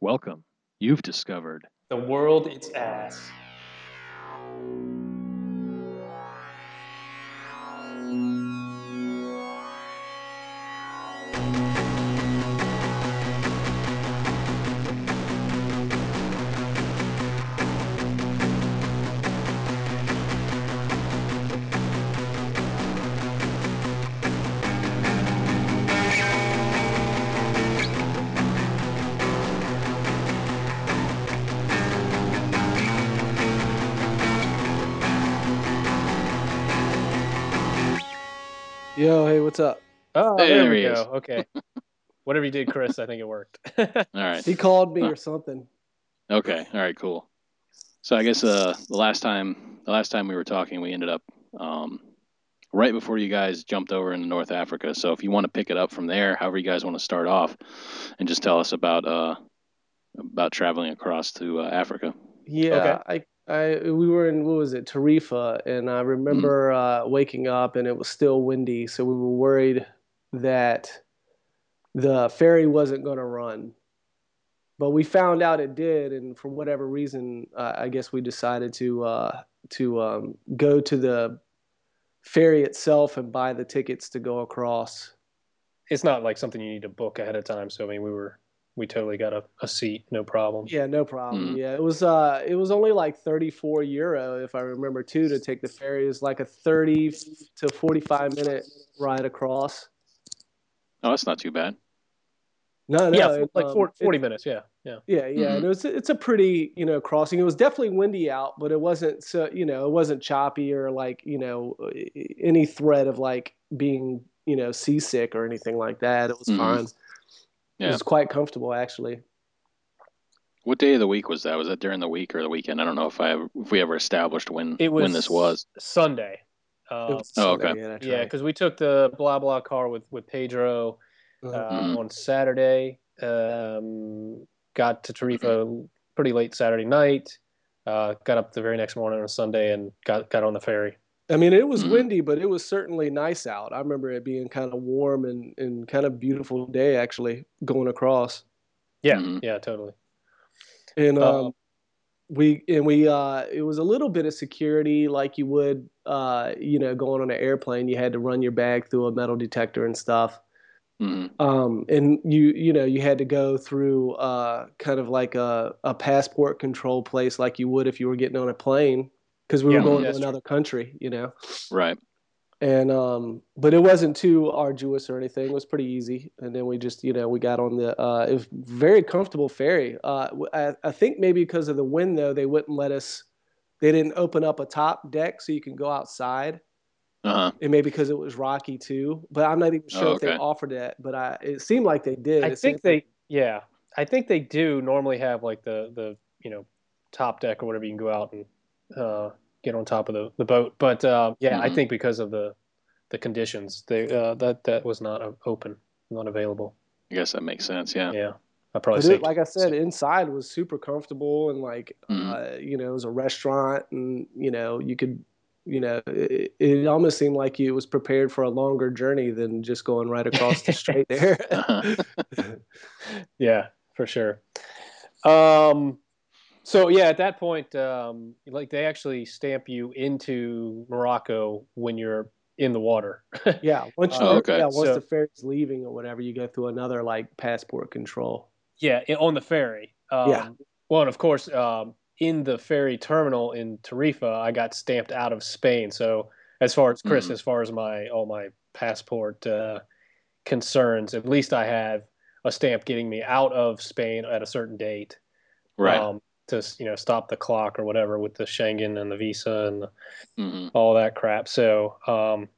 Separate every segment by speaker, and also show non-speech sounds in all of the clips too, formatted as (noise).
Speaker 1: Welcome. You've discovered
Speaker 2: The world its ass.
Speaker 3: Yo, hey, what's up?
Speaker 2: Oh,
Speaker 1: There
Speaker 2: there, we go.
Speaker 1: is.
Speaker 2: Okay. (laughs) Whatever you did, Chris, I think it worked. (laughs)
Speaker 1: All right.
Speaker 3: He called me
Speaker 1: Huh.
Speaker 3: or something.
Speaker 1: Okay. All right. Cool. So I guess uh, the last time the last time we were talking, we ended up um, right before you guys jumped over into North Africa. So if you want to pick it up from there, however you guys want to start off, and just tell us about uh, about traveling across to uh, Africa.
Speaker 3: Yeah, I, I, we were in what was it, Tarifa, and I remember uh, waking up and it was still windy, so we were worried that the ferry wasn't going to run. But we found out it did, and for whatever reason, uh, I guess we decided to uh, to um, go to the ferry itself and buy the tickets to go across.
Speaker 2: it's not like something you need to book ahead of time. So I mean, we were we totally got a, a seat, no problem.
Speaker 3: Yeah, no problem.
Speaker 1: Mhm.
Speaker 3: Yeah, it was uh it was only like 34 euro if I remember too to take the ferry. It was like a 30 to 45 minute ride across.
Speaker 1: Oh, that's not too bad.
Speaker 3: No, no,
Speaker 2: yeah,
Speaker 3: it,
Speaker 2: like
Speaker 3: um,
Speaker 2: 40,
Speaker 3: it-
Speaker 2: 40 minutes. Yeah, yeah.
Speaker 3: yeah, yeah, and it was it's a pretty, you know, crossing. It was definitely windy out, but it wasn't so, you know, it wasn't choppy or like, you know, any threat of like being, you know, seasick or anything like that. It was
Speaker 1: Mhm.
Speaker 3: fine. It was quite comfortable actually.
Speaker 1: What day of the week was that? Was that during the week or the weekend? I don't know if I if we ever established when
Speaker 2: It was
Speaker 1: when this was.
Speaker 2: Sunday.
Speaker 3: It
Speaker 2: Uh,
Speaker 3: was
Speaker 1: Oh,
Speaker 3: Sunday,
Speaker 1: okay.
Speaker 3: Yeah, that's
Speaker 2: yeah,
Speaker 3: right.
Speaker 2: because we took the BlaBlaCar with with Pedro uh.
Speaker 1: Mhm.
Speaker 2: on Saturday. Um, got to Tarifa pretty late Saturday night. Uh, got up the very next morning on Sunday and got got on the ferry.
Speaker 3: I mean, it was
Speaker 1: Mhm.
Speaker 3: windy, but it was certainly nice out. I remember it being kind of warm and, and kind of beautiful day actually going across.
Speaker 2: Yeah,
Speaker 1: Mhm.
Speaker 2: yeah, totally.
Speaker 3: And
Speaker 2: Uh,
Speaker 3: um, we and we uh, it was a little bit of security like you would uh, you know going on an airplane. You had to run your bag through a metal detector and stuff.
Speaker 1: hmm
Speaker 3: Um, and you you know you had to go through uh, kind of like a, a passport control place like you would if you were getting on a plane because we
Speaker 2: Yeah,
Speaker 3: were going to
Speaker 2: that's true.
Speaker 3: another country. You know.
Speaker 1: Right.
Speaker 3: and um but it wasn't too arduous or anything it was pretty easy and then we just you know we got on the uh it was very comfortable ferry uh w- I, I think maybe because of the wind though they wouldn't let us they didn't open up a top deck so you can go outside
Speaker 1: Uh huh.
Speaker 3: and maybe because it was rocky too but i'm not even sure
Speaker 1: Oh,
Speaker 3: if they offered that but i it seemed like they did
Speaker 2: I
Speaker 3: It
Speaker 2: think they,
Speaker 3: like-
Speaker 2: yeah, I think they do normally have like the the you know top deck or whatever you can go out and uh, get on top of the, the boat. But uh, yeah, I
Speaker 1: Mhm.
Speaker 2: think because of the the conditions, they uh, that that was not uh, open, not available.
Speaker 1: I guess that makes sense. Yeah.
Speaker 2: Yeah, I probably say
Speaker 3: it, like I said, inside was super comfortable and like uh, you know it was a restaurant and you know you could you know it, it almost seemed like it was prepared for a longer journey than just going right across the strait there.
Speaker 1: Uh-huh. (laughs) (laughs) (laughs)
Speaker 2: yeah, for sure. Um, so yeah, at that point, um, like they actually stamp you into Morocco when you're in the water. (laughs)
Speaker 3: yeah, once you,
Speaker 2: Oh,
Speaker 1: okay.
Speaker 3: yeah once
Speaker 2: So-
Speaker 3: the ferry's leaving or whatever, you go through another like passport control.
Speaker 2: Yeah, on the ferry. Um,
Speaker 3: Yeah.
Speaker 2: Well, and of course, um, in the ferry terminal in Tarifa, I got stamped out of Spain. So, as far as Chris,
Speaker 1: Mhm.
Speaker 2: as far as my all my passport uh, concerns, at least I have a stamp getting me out of Spain at a certain date.
Speaker 1: Right.
Speaker 2: Um, to you know stop the clock or whatever with the Schengen and the visa and the,
Speaker 1: hmm
Speaker 2: all that crap. So, um,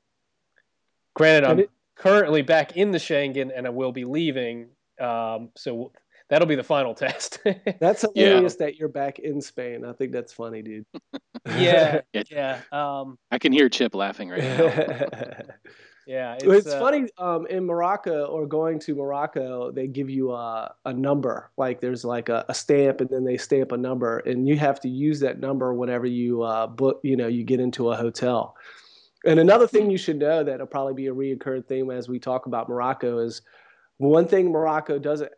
Speaker 2: granted, I'm
Speaker 3: it-
Speaker 2: currently back in the Schengen and I will be leaving. Um, so that'll be the final (laughs) test.
Speaker 3: That's
Speaker 1: Yeah.
Speaker 3: hilarious that you're back in Spain. I think that's funny, dude. (laughs)
Speaker 2: yeah,
Speaker 1: Yeah. (laughs)
Speaker 2: yeah, um,
Speaker 1: I can hear Chip laughing right now.
Speaker 2: Yeah. It's,
Speaker 3: It's,
Speaker 2: uh,
Speaker 3: funny um, in Morocco or going to Morocco, they give you a, a number. Like there's like a, a stamp, and then they stamp a number, and you have to use that number whenever you uh, book. You know, you get into a hotel. And another thing you should know that'll probably be a reoccurring theme as we talk about Morocco is one thing Morocco doesn't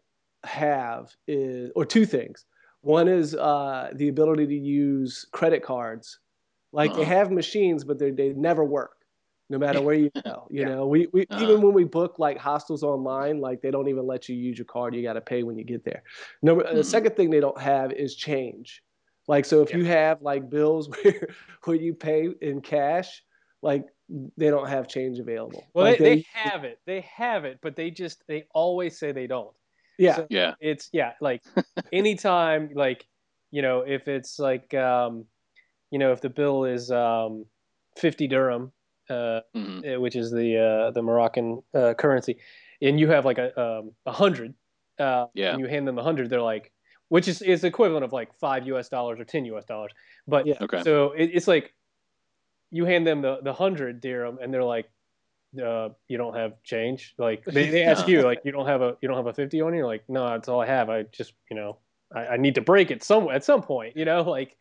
Speaker 3: have is, or two things. One is uh, the ability to use credit cards. Like uh-huh. they have machines, but they they never work, no matter where you (laughs) go. You yeah. know, we, we uh-huh. even when we book like hostels online, like they don't even let you use your card. You got to pay when you get there. Number mm-hmm. the second thing they don't have is change. Like so, if yeah. you have like bills (laughs) where where you pay in cash, like they don't have change available.
Speaker 2: Well,
Speaker 3: like
Speaker 2: they, they, they have it. They have it, but they just they always say they don't.
Speaker 3: Yeah. So
Speaker 1: yeah.
Speaker 2: It's yeah, like (laughs) anytime like, you know, if it's like um you know, if the bill is um 50 dirham, uh mm-hmm. Eh, which is the uh the Moroccan uh, currency, and you have like a um a hundred, uh yeah. and you hand them a hundred, they're like which is is equivalent of like five US dollars or ten US dollars. But yeah, okay. so it, it's like you hand them the the hundred dirham, and they're like, uh, "You don't have change." Like they, they ask (laughs) you, like, "You don't have a you don't have a fifty on you?" Like, no, that's all I have. I just you know I, I need to break it some at some point. You know, like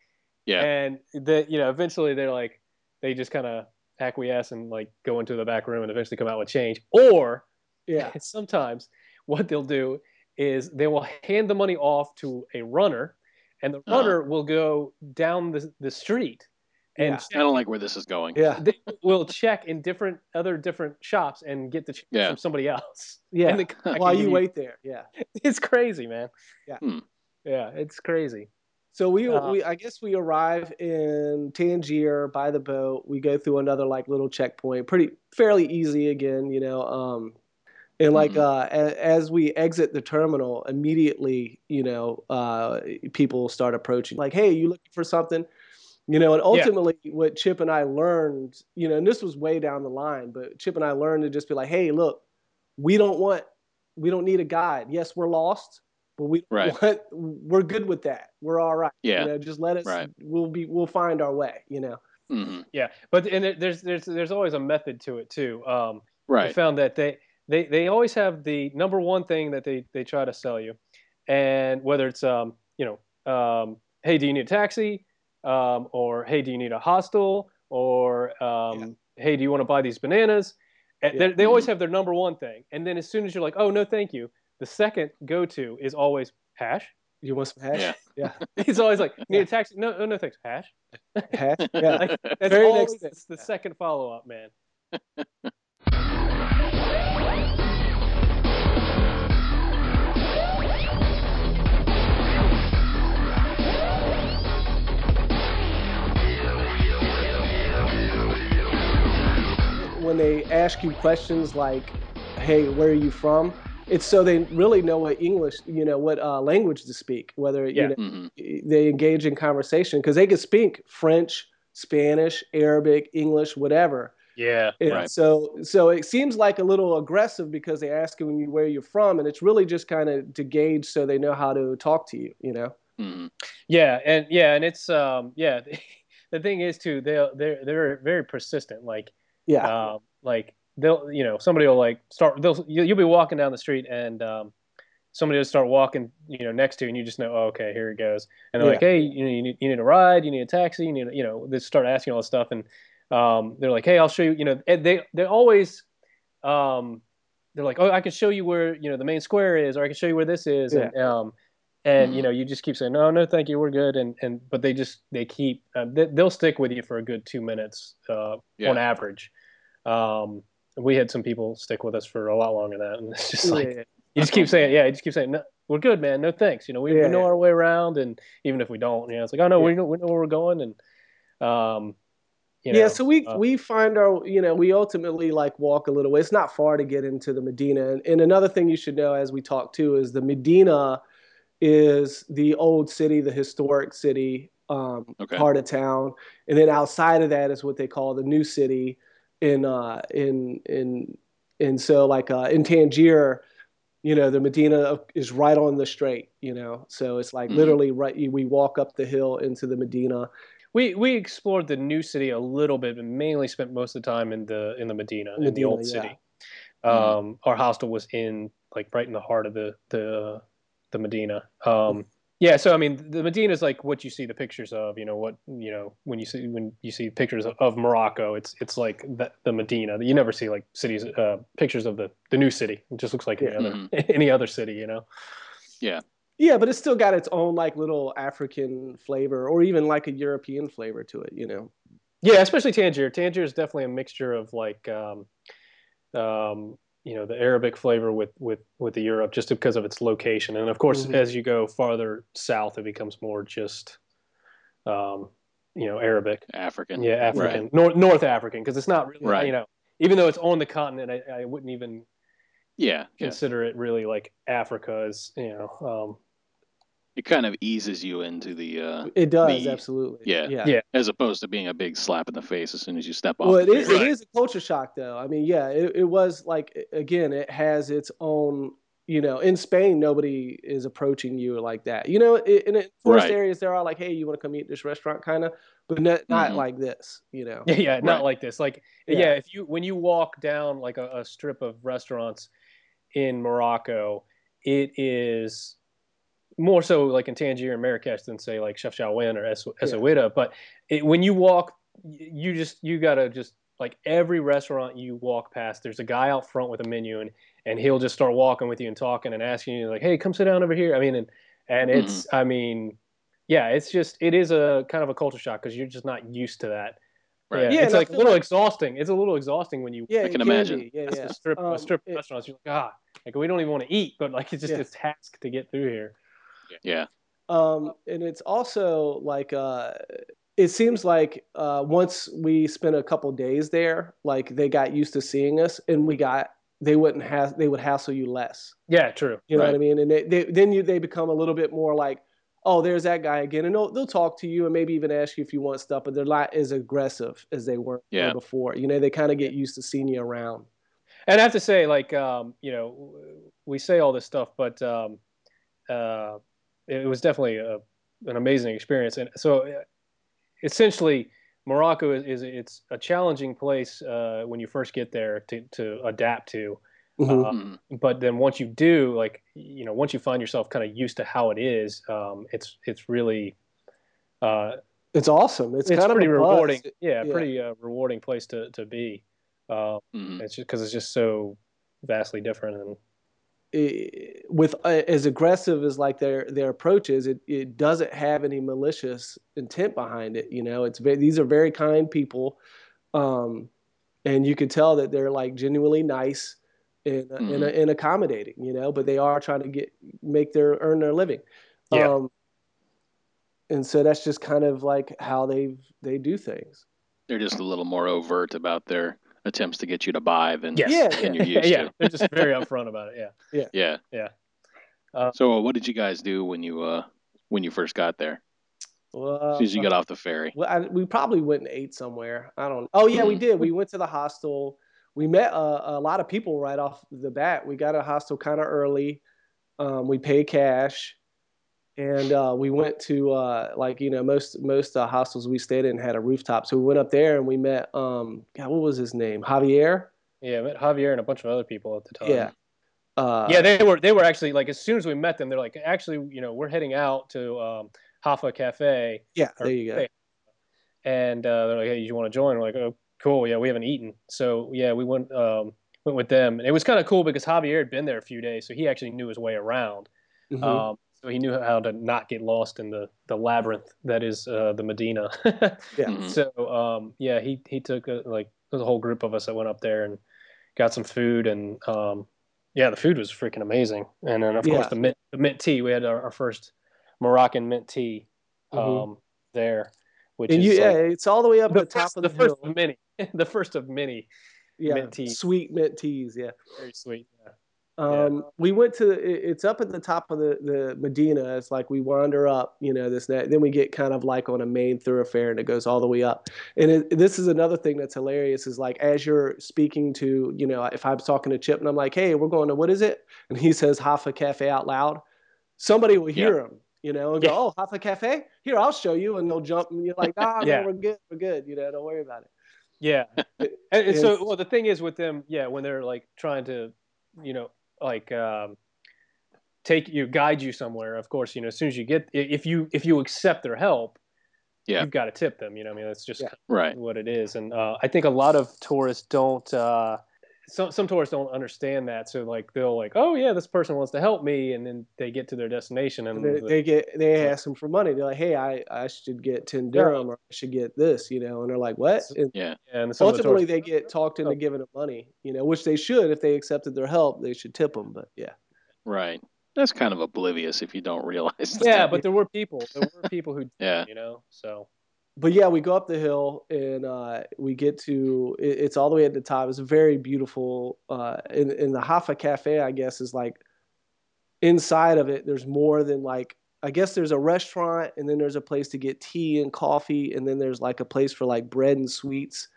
Speaker 2: yeah. And the you know eventually they're like they just kind of acquiesce and like go into the back room and eventually come out with change. Or yeah, (laughs) sometimes what they'll do is they will hand the money off to a runner, and the uh-huh. runner will go down the the street
Speaker 1: and yeah. I don't like where this is going.
Speaker 3: Yeah,
Speaker 2: they will check in different other different shops and get the change yeah. from somebody else. (laughs)
Speaker 3: Yeah, while you wait there. Yeah, (laughs)
Speaker 2: it's crazy, man.
Speaker 3: Yeah,
Speaker 2: hmm. yeah, it's crazy.
Speaker 3: So we, uh, we, I guess we arrive in Tangier by the boat. We go through another like little checkpoint, pretty fairly easy again, you know. Um, and like mm-hmm. uh, as, as, we exit the terminal, immediately, you know, uh, people start approaching, like, "Hey, you looking for something?" You know, and ultimately, yeah. what Chip and I learned, you know, and this was way down the line, but Chip and I learned to just be like, hey, look, we don't want, we don't need a guide. Yes, we're lost, but we (laughs) right. want, we're good with that. We're all right.
Speaker 1: Yeah.
Speaker 3: You know, just let us, right. we'll be, we'll find our way, you know?
Speaker 2: Mm-hmm. Yeah. But, and there's, there's, there's always a method to it too. Um,
Speaker 1: right. I
Speaker 2: found that they, they, they always have the number one thing that they, they try to sell you. And whether it's, um, you know, um, hey, do you need a taxi? um, or hey, do you need a hostel? Or um, yeah. hey, do you want to buy these bananas? Yeah. They, always have their number one thing, and then as soon as you're like, oh no, thank you, the second go to is always hash.
Speaker 3: You want some hash?
Speaker 2: Yeah. yeah. (laughs) He's always like, need a taxi? No, no, no, thanks. Hash. (laughs)
Speaker 3: Hash. Yeah.
Speaker 2: like, that's Very always the second follow up, man.
Speaker 3: when they ask you questions like, "Hey, where are you from?" It's so they really know what English, you know, what uh, language to speak. Whether yeah. you know, mm-hmm. they engage in conversation because they can speak French, Spanish, Arabic, English, whatever.
Speaker 2: Yeah,
Speaker 3: and right. So, so it seems like a little aggressive because they ask you where you're from, and it's really just kind of to gauge so they know how to talk to you. You know.
Speaker 2: Mm-hmm. Yeah, and yeah, and it's um, yeah. (laughs) the thing is too, they they're they're very persistent. Like
Speaker 3: yeah.
Speaker 2: Um, like they'll, you know, somebody will like start. They'll you'll be walking down the street and um, somebody will start walking, you know, next to you, and you just know, oh, okay, here it goes. And they're yeah. like, hey, you know, you need, you need a ride, you need a taxi, you need, you know, they start asking all this stuff, and um, they're like, hey, I'll show you. You know, they they always. Um, they're like, oh, I can show you where you know the main square is, or I can show you where this is, yeah. and um, and mm-hmm. you know you just keep saying no no thank you we're good and and but they just they keep uh, they, will stick with you for a good two minutes uh, yeah. on average um, we had some people stick with us for a lot longer than that and it's just like yeah. you just keep saying yeah you just keep saying no we're good man no thanks you know we, yeah. we know our way around and even if we don't you know it's like oh no we, know, we know where we're going and um,
Speaker 3: you know, yeah, so we uh, we find our you know we ultimately like walk a little way. It's not far to get into the Medina, and, and another thing you should know as we talk too is the Medina is the old city, the historic city um, okay. part of town, and then outside of that is what they call the new city. In uh, in in and so like uh, in Tangier, you know, the Medina is right on the strait. You know, so it's like mm-hmm. literally right. We walk up the hill into the Medina.
Speaker 2: We we explored the new city a little bit, but mainly spent most of the time in the in the Medina, Medina in the old city. Yeah. Um, mm-hmm. Our hostel was in like right in the heart of the the the Medina. Um, yeah, so I mean, the Medina is like what you see the pictures of. You know what you know when you see when you see pictures of, of Morocco, it's it's like the, the Medina. You never see like cities uh, pictures of the the new city. It just looks like any other mm-hmm. (laughs) any other city. You know.
Speaker 1: Yeah.
Speaker 3: Yeah, but it's still got its own like little African flavor, or even like a European flavor to it. You know.
Speaker 2: Yeah, especially Tangier. Tangier is definitely a mixture of like, um, um, you know, the Arabic flavor with with with the Europe, just because of its location, and of course, mm-hmm. as you go farther south, it becomes more just, um, you know, Arabic,
Speaker 1: African.
Speaker 2: Yeah, African, right. North North African, because it's not really, right. you know, even though it's on the continent, I, I wouldn't even,
Speaker 1: yeah,
Speaker 2: consider yeah. it really like Africa as you know.
Speaker 1: It kind of eases you into the. Uh,
Speaker 3: it does the, absolutely.
Speaker 1: Yeah,
Speaker 2: yeah, yeah.
Speaker 1: As opposed to being a big slap in the face as soon as you step off.
Speaker 3: Well, it is. It is a culture shock, though. I mean, yeah, it, it was like again, it has its own. You know, in Spain, nobody is approaching you like that. You know, in, in tourist right. areas, there are like, "Hey, you want to come eat this restaurant?" kind of, but not, not mm-hmm. like this. You know.
Speaker 2: Yeah, yeah, not right. like this. Like, yeah. yeah. if you when you walk down like a, a strip of restaurants in Morocco, it is more so like in Tangier and Marrakesh than say like Chefchaouen or es- Essaouira. Yeah. But it, when you walk, you just you gotta just like every restaurant you walk past, there's a guy out front with a menu and and he'll just start walking with you and talking and asking you like, hey, come sit down over here. I mean, and and mm-hmm. it's I mean, yeah, it's just it is a kind of a culture shock because you're just not used to that. Right. Yeah, yeah, it's like a little like, exhausting. It's a little exhausting when you.
Speaker 3: Yeah,
Speaker 1: I can imagine.
Speaker 3: Yeah,
Speaker 2: yeah. strip, um, strip it, restaurants. You're like, ah, like we don't even want to eat, but like it's just yeah. a task to get through here.
Speaker 1: Yeah.
Speaker 3: Um, and it's also like uh, it seems like uh, once we spent a couple days there, like they got used to seeing us, and we got they wouldn't have they would hassle you less.
Speaker 2: Yeah, true.
Speaker 3: You know right. what I mean? And they, they then you they become a little bit more like, oh, there's that guy again, and they'll they'll talk to you and maybe even ask you if you want stuff, but they're not as aggressive as they were yeah. before. You know, they kind of get used to seeing you around.
Speaker 2: And I have to say, like, um, you know, we say all this stuff, but um, uh, it was definitely a, an amazing experience. And so, uh, essentially, Morocco is, is it's a challenging place uh, when you first get there to to adapt to. Mm-hmm. Um, but then once you do, like you know, once you find yourself kind of used to how it is, um, it's it's really uh,
Speaker 3: it's awesome. It's,
Speaker 2: it's
Speaker 3: kind
Speaker 2: pretty of rewarding. Yeah, yeah, pretty uh, rewarding place to to be. Uh, mm-hmm. It's just because it's just so vastly different and
Speaker 3: with uh, as aggressive as like their their approach is, it, it doesn't have any malicious intent behind it. You know, it's very, these are very kind people, um, and you can tell that they're like genuinely nice and mm-hmm. and, and, accommodating. You know, but they are trying to get make their earn their living.
Speaker 2: Yeah. Um,
Speaker 3: and so that's just kind of like how they they do things.
Speaker 1: They're just a little more overt about their attempts to get you to buy than,
Speaker 2: yes.
Speaker 3: yeah,
Speaker 1: than you're (laughs) used
Speaker 2: yeah.
Speaker 1: to.
Speaker 2: They're just very (laughs) upfront about it. Yeah.
Speaker 3: Yeah.
Speaker 1: Yeah.
Speaker 2: Yeah.
Speaker 1: Uh, so, uh, what did you guys do when you uh, when you first got there? Well, as soon as you got off the ferry,
Speaker 3: well, I, we probably went and ate somewhere. I don't. Oh yeah, we did. We went to the hostel. We met a, a lot of people right off the bat. We got a hostel kind of early. Um, we paid cash and uh, we went to uh, like you know most most uh, hostels we stayed in had a rooftop, so we went up there and we met um God, what was his name Javier.
Speaker 2: Yeah, I met Javier and a bunch of other people at the time.
Speaker 3: Yeah.
Speaker 2: Uh, yeah, they were they were actually like as soon as we met them, they're like actually you know we're heading out to um, Hafa Cafe.
Speaker 3: Yeah, there you go.
Speaker 2: And uh, they're like, hey, you want to join? We're like, oh, cool. Yeah, we haven't eaten, so yeah, we went um, went with them, and it was kind of cool because Javier had been there a few days, so he actually knew his way around. Mm-hmm. Um, so he knew how to not get lost in the the labyrinth that is uh, the Medina. (laughs)
Speaker 3: yeah.
Speaker 2: Mm-hmm. So um, yeah, he he took a, like there's a whole group of us that went up there and got some food and um, yeah, the food was freaking amazing. And then of yeah. course the mint the mint tea. We had our, our first Moroccan mint tea mm-hmm. um, mm-hmm. there, which
Speaker 3: and
Speaker 2: is
Speaker 3: you, yeah, it's all the way up the, the top
Speaker 2: first,
Speaker 3: of the,
Speaker 2: the
Speaker 3: first
Speaker 2: hill. of many, (laughs) the first of many
Speaker 3: yeah,
Speaker 2: mint teas.
Speaker 3: sweet mint teas. Yeah,
Speaker 2: very sweet. Yeah.
Speaker 3: Um, yeah. We went to it's up at the top of the the Medina. It's like we wander up, you know, this that. Then we get kind of like on a main thoroughfare, and it goes all the way up. And it, this is another thing that's hilarious is like as you're speaking to, you know, if I'm talking to Chip and I'm like, hey, we're going to what is it? And he says Hafa Cafe out loud. Somebody will hear yeah. him, you know, and go, oh, Hafa Cafe. Here, I'll show you, and they'll jump, and you're like, ah, (laughs) yeah. no, we're good, we're good. You know, don't worry about it.
Speaker 2: Yeah. (laughs) and, and so, well, the thing is with them, yeah, when they're like trying to, you know like um, take you guide you somewhere of course you know as soon as you get if you if you accept their help
Speaker 1: yeah.
Speaker 2: you've got to tip them you know i mean that's just
Speaker 1: yeah. right.
Speaker 2: what it is. And uh, i think a lot of tourists don't uh, some some tourists don't understand that, so like they'll like, oh yeah, this person wants to help me, and then they get to their destination and
Speaker 3: they,
Speaker 2: the,
Speaker 3: they get they ask them for money. They're like, hey, I I should get ten dirham or I should get this, you know, and they're like, what? And
Speaker 1: yeah.
Speaker 2: and some of the
Speaker 3: ultimately
Speaker 2: tourists-
Speaker 3: they get talked into
Speaker 2: Oh.
Speaker 3: giving them money, you know, which they should if they accepted their help. They should tip them, but yeah.
Speaker 1: Right. That's kind of oblivious if you don't realize.
Speaker 2: yeah, but there were people, there were people who, (laughs)
Speaker 1: yeah.
Speaker 2: you know, so
Speaker 3: but yeah, we go up the hill and uh, we get to it, it's all the way at the top. It's very beautiful. Uh, in in the Hafa Cafe, I guess, is like inside of it. There's more than like I guess there's a restaurant and then there's a place to get tea and coffee and then there's like a place for like bread and sweets.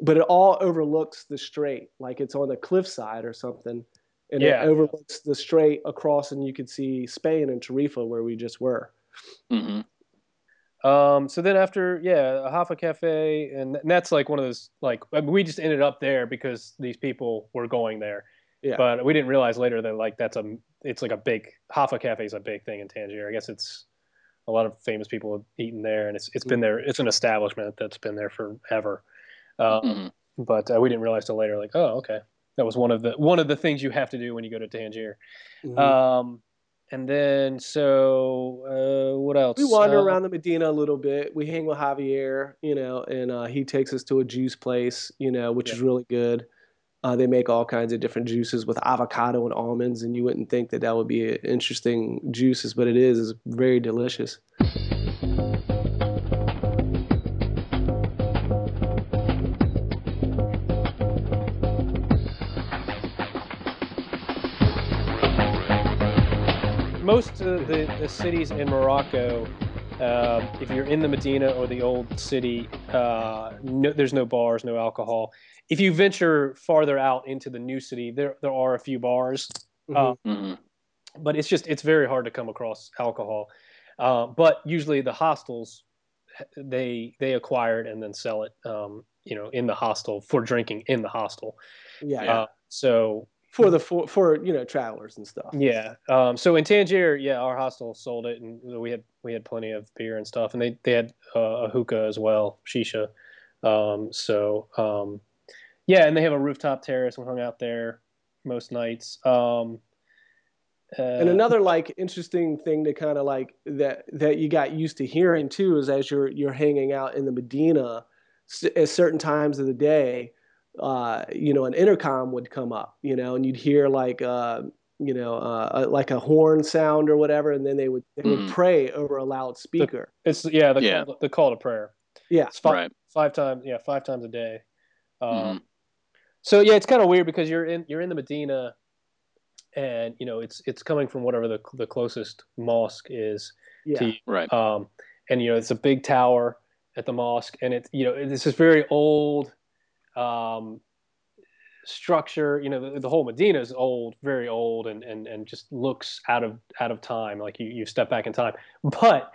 Speaker 3: But it all overlooks the strait, like it's on the cliffside or something, and
Speaker 2: Yeah.
Speaker 3: it overlooks the strait across, and you could see Spain and Tarifa where we just were.
Speaker 1: hmm
Speaker 2: Um, so then after, yeah, a Hafa Cafe, and, and that's like one of those, like, I mean, we just ended up there because these people were going there.
Speaker 3: Yeah.
Speaker 2: But we didn't realize later that, like, that's a, it's like a big, Hafa Cafe is a big thing in Tangier. I guess it's a lot of famous people have eaten there, and it's, it's been there, it's an establishment that's been there forever. Um,
Speaker 1: hmm
Speaker 2: But uh, we didn't realize till later, like, oh, okay. That was one of the, one of the things you have to do when you go to Tangier.
Speaker 3: Mhm.
Speaker 2: Um, and then, so, uh, what else?
Speaker 3: We wander
Speaker 2: Uh,
Speaker 3: around the Medina a little bit. We hang with Javier, you know, and uh, he takes us to a juice place, you know, which is really good. Uh, they make all kinds of different juices with avocado and almonds, and you wouldn't think that that would be interesting juices, but it is. It's very delicious.
Speaker 2: Most of the, the cities in Morocco, um, if you're in the Medina or the old city, uh, no, there's no bars, no alcohol. If you venture farther out into the new city, there there are a few bars, Uh,
Speaker 1: hmm
Speaker 2: but it's just it's very hard to come across alcohol. Uh, but usually the hostels, they they acquire it and then sell it, um, you know, in the hostel for drinking in the hostel.
Speaker 3: Yeah,
Speaker 1: Yeah.
Speaker 2: Uh, so
Speaker 3: for the for, for you know travelers and stuff.
Speaker 2: Yeah. Um, so in Tangier, yeah, our hostel sold it, and we had we had plenty of beer and stuff, and they they had uh, a hookah as well, shisha. Um, so um, yeah, and they have a rooftop terrace. We hung out there most nights. Um, uh,
Speaker 3: And another like interesting thing to kind of like that that you got used to hearing too is as you're you're hanging out in the Medina s- at certain times of the day, uh, you know, an intercom would come up, you know, and you'd hear like uh, you know uh, like a horn sound or whatever, and then they would they would
Speaker 1: Mhm.
Speaker 3: pray over a loudspeaker.
Speaker 2: it's yeah the
Speaker 1: Yeah.
Speaker 2: Call, the call to prayer.
Speaker 3: Yeah,
Speaker 2: It's five,
Speaker 1: Right.
Speaker 2: five times yeah five times a day. Um,
Speaker 1: Mhm.
Speaker 2: So yeah, it's kind of weird because you're in you're in the Medina, and you know it's it's coming from whatever the the closest mosque is
Speaker 3: yeah,
Speaker 2: to you.
Speaker 1: Right.
Speaker 2: um, and you know it's a big tower at the mosque, and it's you know this is very old um, structure. You know the, the whole Medina is old, very old, and and and just looks out of out of time. Like you you step back in time, but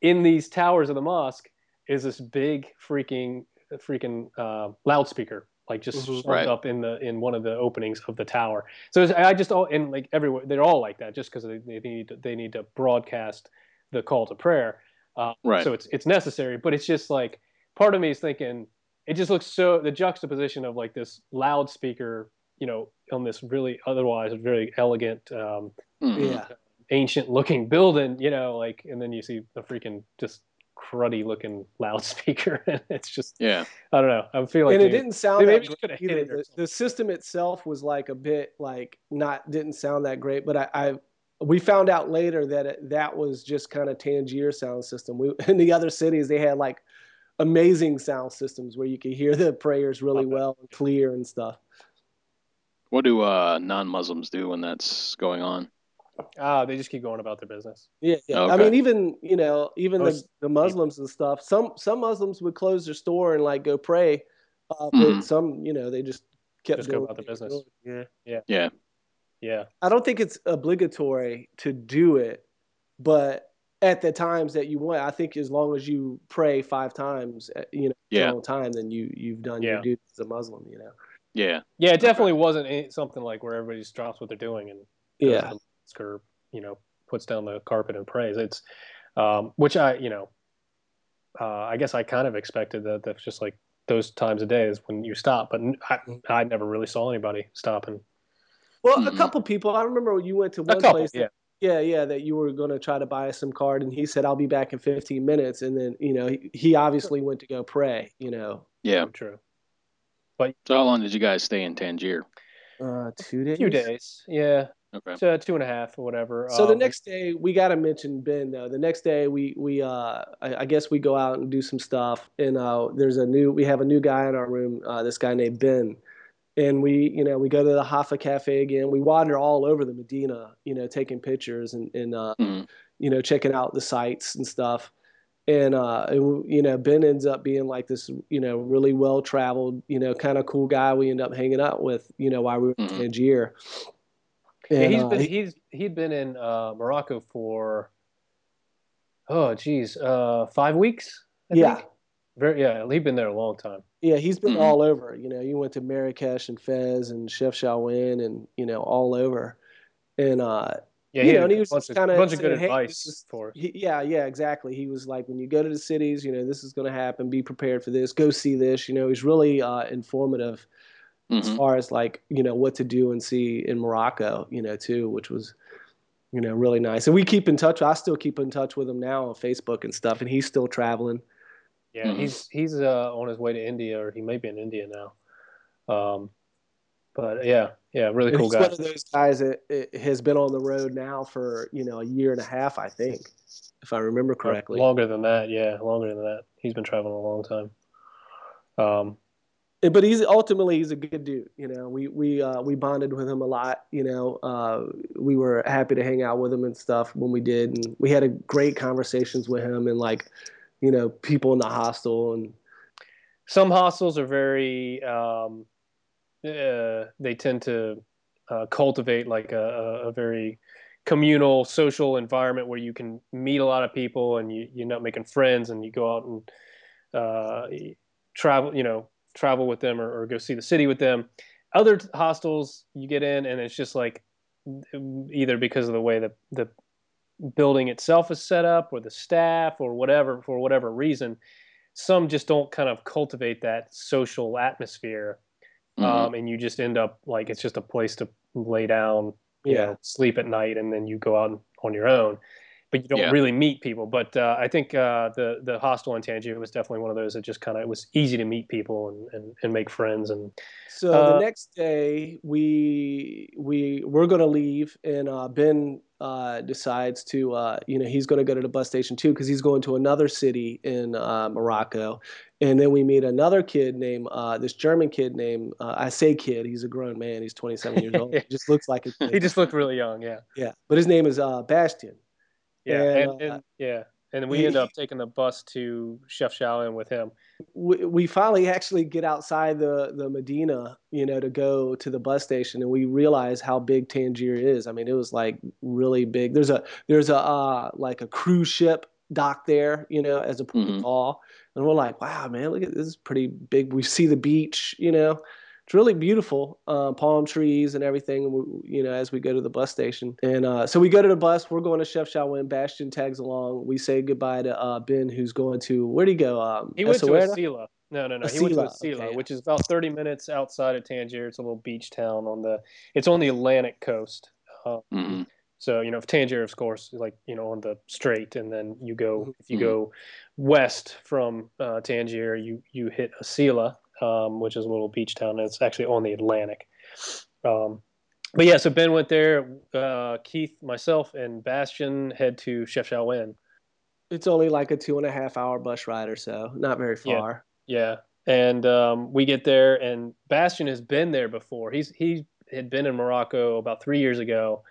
Speaker 2: in these towers of the mosque is this big freaking freaking uh, loudspeaker like just
Speaker 3: Mhm.
Speaker 1: Right.
Speaker 2: up in the in one of the openings of the tower so i just all and like everywhere they're all like that just because they, they need to, they need to broadcast the call to prayer uh,
Speaker 1: Right.
Speaker 2: so it's it's necessary but it's just like part of me is thinking it just looks so the juxtaposition of like this loudspeaker you know on this really otherwise very elegant um,
Speaker 1: Mhm.
Speaker 3: yeah.
Speaker 2: ancient looking building you know like and then you see the freaking just cruddy looking loudspeaker (laughs) and it's just
Speaker 1: Yeah.
Speaker 2: i don't know i'm feeling
Speaker 3: and it didn't sound
Speaker 2: maybe
Speaker 3: that
Speaker 2: could have
Speaker 3: great
Speaker 2: hit
Speaker 3: either. The, the system itself was like a bit like not didn't sound that great, but I, I we found out later that it, that was just kind of Tangier sound system. We (laughs) in the other cities they had like amazing sound systems where you could hear the prayers really
Speaker 2: Okay.
Speaker 3: well and clear and stuff.
Speaker 1: What do uh, non-Muslims do when that's going on?
Speaker 2: ah they just keep going about their business
Speaker 3: Yeah, yeah. I mean, even you know, even the,
Speaker 2: Most
Speaker 3: the Muslims and stuff. Some some Muslims would close their store and like go pray, uh, but
Speaker 1: Mhm.
Speaker 3: some you know they just kept
Speaker 2: Just go about their
Speaker 3: what they were
Speaker 2: business.
Speaker 3: doing. Yeah.
Speaker 1: Yeah.
Speaker 2: yeah
Speaker 3: I don't think it's obligatory to do it, but at the times that you want, I think as long as you pray five times, uh, you know,
Speaker 1: Yeah.
Speaker 3: all the time, then you you've done
Speaker 2: Yeah.
Speaker 3: your duty as a Muslim. You know.
Speaker 1: Yeah.
Speaker 2: yeah it definitely wasn't something like where everybody just drops what they're doing and
Speaker 3: Yeah.
Speaker 2: to the or you know puts down the carpet and prays it's um which i you know uh i guess i kind of expected that that's just like those times of day is when you stop. But I. I never really saw anybody stopping.
Speaker 3: Well, mm-hmm. a couple people. I remember you went to one couple, place. That, yeah. Yeah, yeah, that you were going to try to buy a SIM card, and he said, "I'll be back in 15 minutes," and then you know he, he obviously went to go pray. You know.
Speaker 1: Yeah.
Speaker 2: True.
Speaker 1: But so how long did you guys stay in Tangier?
Speaker 3: Uh, two days.
Speaker 2: Two days. Yeah. Okay. So two and a half or whatever.
Speaker 3: So um, the next day we got to mention Ben though. The next day we we uh I, I, guess we go out and do some stuff and uh there's a new we have a new guy in our room uh this guy named Ben and we you know we go to the Hafa Cafe again. We wander all over the Medina, you know, taking pictures and and uh, mm-hmm. you know checking out the sites and stuff. And, uh, and you know Ben ends up being like this you know really well traveled you know kind of cool guy we end up hanging out with you know while we were in mm-hmm. Tangier.
Speaker 2: And, yeah, he's uh, been he's he'd been in uh, Morocco for oh geez uh, five weeks. I
Speaker 3: yeah,
Speaker 2: think. Very yeah. he's been there a long time.
Speaker 3: Yeah, he's been mm-hmm. all over. You know, you went to Marrakesh and Fez and Chefchaouen and you know all over, and uh,
Speaker 2: yeah, you know, and he was kind of bunch of good hey, advice for.
Speaker 3: He, yeah, yeah, exactly. He was like, when you go to the cities, you know, this is going to happen. Be prepared for this. Go see this. You know, he's really uh, informative mm-hmm. as far as like you know what to do and see in Morocco, you know, too, which was you know really nice. And we keep in touch. I still keep in touch with him now on Facebook and stuff, and he's still traveling.
Speaker 2: Yeah, mm-hmm. he's he's uh, on his way to India, or he may be in India now. Um, but yeah, yeah, really cool guy.
Speaker 3: he's
Speaker 2: guy.
Speaker 3: One of those guys that has been on the road now for you know a year and a half, I think, if I remember correctly.
Speaker 2: Longer than that, yeah, longer than that. He's been traveling a long time. Um,
Speaker 3: but he's ultimately he's a good dude. You know, we we uh, we bonded with him a lot. You know, uh, we were happy to hang out with him and stuff when we did, and we had a great conversations with him and like, you know, people in the hostel and.
Speaker 2: Some hostels are very. Um, uh, they tend to uh, cultivate like a, a very communal social environment where you can meet a lot of people and you, you're not making friends and you go out and uh, travel you know travel with them or, or go see the city with them. Other hostels you get in and it's just like either because of the way that the building itself is set up or the staff or whatever for whatever reason some just don't kind of cultivate that social atmosphere mm-hmm. um, and you just end up like it's just a place to lay down you yeah. know sleep at night and then you go out on your own but you don't yeah. really meet people. But uh, I think uh, the the hostel in Tangier was definitely one of those that just kind of it was easy to meet people and, and, and make friends. And
Speaker 3: so uh, the next day we we we're gonna leave, and uh, Ben uh, decides to uh, you know he's gonna go to the bus station too because he's going to another city in Morocco. And then we meet another kid named this German kid named I say kid. He's a grown man. He's 27 years old. he just looks like a (laughs) kid.
Speaker 2: he just looked really young. Yeah.
Speaker 3: Yeah, but his name is Bastian.
Speaker 2: Yeah, and, and, and uh, yeah, and we end up taking the bus to Chef Chefchaouen with him.
Speaker 3: We, we finally actually get outside the the Medina, you know, to go to the bus station, and we realize how big Tangier is. I mean, it was like really big. There's a there's a uh, like a cruise ship dock there, you know, as a mm-hmm. call, and we're like, wow, man, look at this is pretty big. We see the beach, you know it's really beautiful, uh, palm trees and everything. You know, as we go to the bus station, and uh, so we go to the bus. We're going to chef Chefchaouen. Bastian tags along. We say goodbye to uh, Ben, who's going to where'd he go? Um,
Speaker 2: he went to Asila. No, no, no. He went to Asila, okay. which is about 30 minutes outside of Tangier. It's a little beach town on the. It's on the Atlantic coast. Mm-hmm. So you know, if Tangier, of course, like you know, on the strait, and then you go if you mm-hmm. go west from uh, Tangier, you you hit Asila, um, which is a little beach town. And it's actually on the Atlantic. Um, but yeah, so Ben went there. Uh, Keith, myself, and Bastian head to Chef Chefchaouen.
Speaker 3: It's only like a two and a half hour bus ride or so, not very far.
Speaker 2: Yeah, yeah. and um, we get there, and Bastian has been there before. He's he had been in Morocco about three years ago.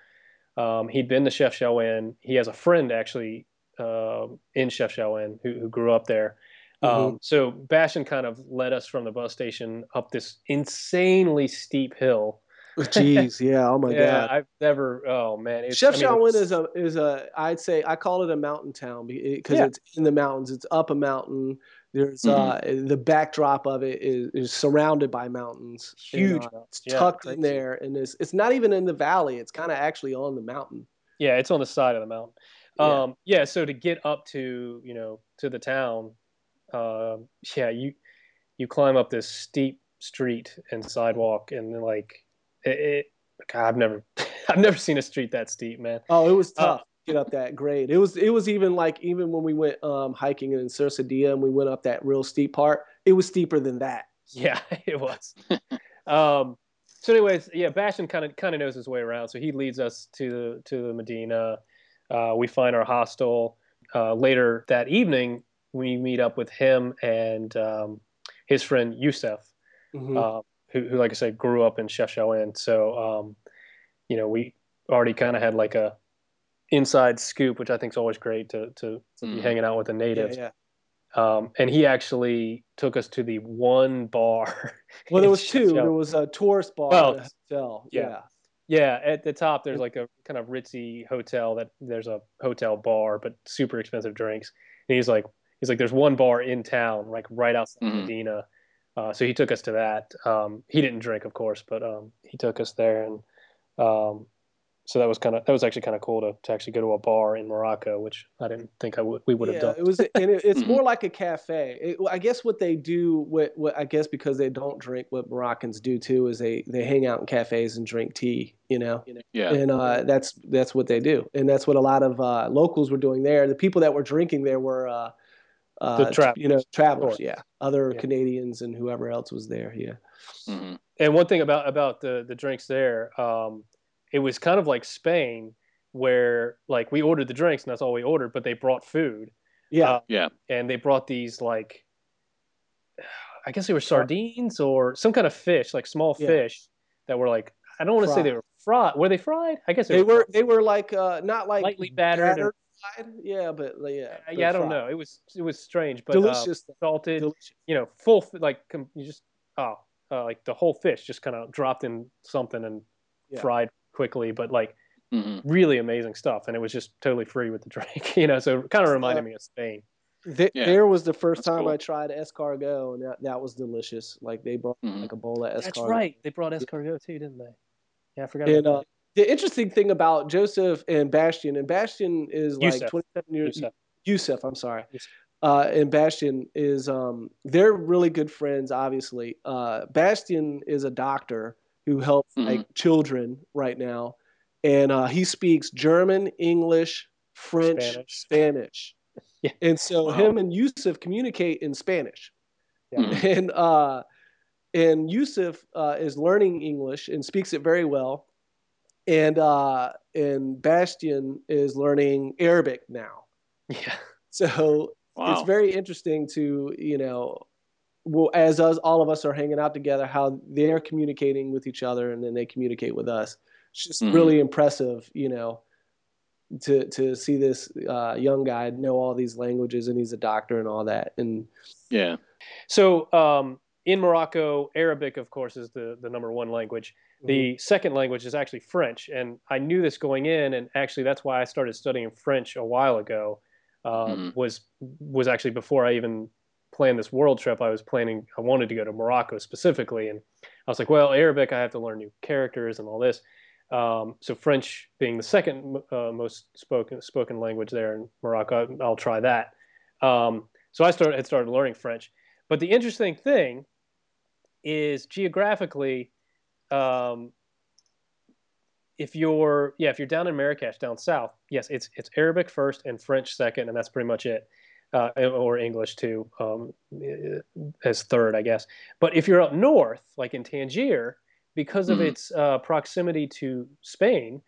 Speaker 2: Um, he'd been to Chef Chefchaouen. He has a friend actually uh, in Chefchaouen who, who grew up there, Mm-hmm. Um, so Bastian kind of led us from the bus station up this insanely steep hill.
Speaker 3: Oh, (laughs) jeez, yeah, oh my
Speaker 2: yeah,
Speaker 3: god,
Speaker 2: I've never. Oh man,
Speaker 3: it's, Chef I mean, is a is a I'd say I call it a mountain town because yeah. it's in the mountains. It's up a mountain. There's mm-hmm. uh the backdrop of it is, is surrounded by mountains.
Speaker 2: Huge,
Speaker 3: and, uh, it's yeah, tucked in there, and it's it's not even in the valley. It's kind of actually on the mountain.
Speaker 2: Yeah, it's on the side of the mountain. Um, yeah. yeah, so to get up to you know to the town, uh, yeah, you you climb up this steep street and sidewalk, and like it, it God, I've never (laughs) I've never seen a street that steep, man.
Speaker 3: Oh, it was uh, tough. Uh, get up that grade. It was it was even like even when we went um, hiking in Cercedilla and we went up that real steep part, it was steeper than that.
Speaker 2: Yeah, (laughs) it was. um, so, anyways, yeah, Bastian kind of kind of knows his way around. So he leads us to the to the Medina. Uh, we find our hostel. Uh, later that evening, we meet up with him and um, his friend Yusef, mm-hmm. uh, who, who, like I said, grew up in Chefchaouen. So, um, you know, we already kind of had like a inside scoop, which I think is always great to to, to mm. be hanging out with the natives. Yeah, yeah. Um, and he actually took us to the one bar. (laughs)
Speaker 3: Well, there was two. There was a tourist bar well, and hotel.
Speaker 2: Yeah.
Speaker 3: yeah.
Speaker 2: Yeah, at the top there's like a kind of ritzy hotel that there's a hotel bar, but super expensive drinks. And he's like, he's like, there's one bar in town, like right outside mm-hmm. Medina. Uh, so he took us to that. Um, he didn't drink, of course, but um, he took us there, and um, so that was kind of that was actually kind of cool to, to actually go to a bar in Morocco, which I didn't think I would we would have done.
Speaker 3: It was, and it, it's (laughs) more like a cafe. It, I guess what they do, what, what I guess because they don't drink, what Moroccans do too is they they hang out in cafes and drink tea. You know,
Speaker 1: yeah,
Speaker 3: and uh, that's that's what they do, and that's what a lot of uh, locals were doing there. The people that were drinking there were. Uh,
Speaker 2: the trap,
Speaker 3: you know, travelers, yeah, other yeah. Canadians and whoever else was there, yeah.
Speaker 2: Mm-hmm. And one thing about about the the drinks there, um, it was kind of like Spain, where like we ordered the drinks and that's all we ordered, but they brought food.
Speaker 3: Yeah, uh,
Speaker 1: yeah,
Speaker 2: and they brought these like, (sighs) I guess they were sardines or some kind of fish, like small yeah. fish that were like I don't want to say they were fried. Were they fried? I guess
Speaker 3: they, they were. They were like uh, not like
Speaker 2: lightly battered. battered
Speaker 3: fried. Yeah, but yeah.
Speaker 2: Uh, yeah, I don't fried. know. It was it was strange, but uh, delicious, uh, salted. Delicious. You know, full like you just oh uh, like the whole fish just kind of dropped in something and yeah. fried quickly, but like mm-hmm. really amazing stuff. And it was just totally free with the drink, (laughs) you know. So kind of reminded uh, me of Spain.
Speaker 3: Th- yeah. There was the first That's time cool. I tried escargot, and that, that was delicious. Like they brought mm-hmm. like a bowl of escargot.
Speaker 2: That's right. They brought escargot too, didn't they? Yeah, I forgot.
Speaker 3: And, uh, the interesting thing about Joseph and Bastian, and Bastian is like Yusef. 27 years. Yusef, Yusef I'm sorry. Yusef. Uh, and Bastian is um, they're really good friends. Obviously, uh, Bastian is a doctor who helps mm-hmm. like children right now, and uh, he speaks German, English, French, Spanish. Spanish. (laughs) yeah. And so wow. him and Yusuf communicate in Spanish, yeah. Mm-hmm. (laughs) and uh, and Yusuf uh, is learning English and speaks it very well, and uh, and Bastian is learning Arabic now.
Speaker 2: Yeah.
Speaker 3: So wow. it's very interesting to you know well, as us, all of us are hanging out together, how they're communicating with each other, and then they communicate with us. It's just mm-hmm. really impressive, you know, to to see this uh, young guy know all these languages, and he's a doctor and all that. And
Speaker 1: yeah,
Speaker 2: so um, in Morocco, Arabic, of course, is the the number one language. The mm-hmm. second language is actually French, and I knew this going in, and actually that's why I started studying French a while ago. Uh, mm-hmm. Was was actually before I even planned this world trip, I was planning, I wanted to go to Morocco specifically. And I was like, well, Arabic, I have to learn new characters and all this. Um, so French being the second uh, most spoken spoken language there in Morocco, I'll try that. Um, so I started had started learning French. But the interesting thing is geographically, um, if you're yeah if you're down in Marrakesh down south, yes, it's it's Arabic first and French second, and that's pretty much it uh, or English too um, as third, I guess. But if you're up north, like in Tangier, because of mm-hmm. its uh, proximity to Spain,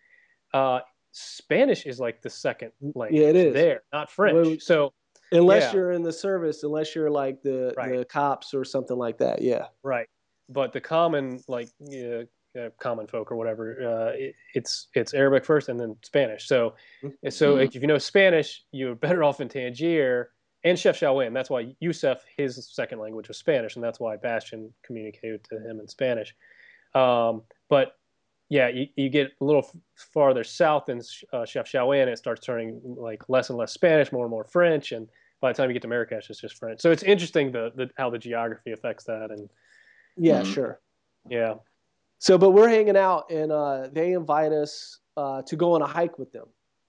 Speaker 2: uh, Spanish is like the second language.
Speaker 3: Yeah, it is
Speaker 2: there, not French. Well, so
Speaker 3: unless yeah. you're in the service, unless you're like the right. the cops or something like that, yeah.
Speaker 2: Right. But the common like uh, common folk or whatever, uh, it, it's it's Arabic first and then Spanish. So mm-hmm. so if you know Spanish, you're better off in Tangier and Chef Chefchaouen. That's why Yusef his second language was Spanish, and that's why Bastian communicated to him in Spanish. Um, but yeah, you, you, get a little farther south in uh, Chefchaouen, it starts turning like less and less Spanish, more and more French, and by the time you get to Marrakesh, it's just French. So it's interesting the, the how the geography affects that, and
Speaker 3: yeah, mm-hmm. sure,
Speaker 2: yeah.
Speaker 3: So, but we're hanging out, and uh, they invite us uh, to go on a hike with them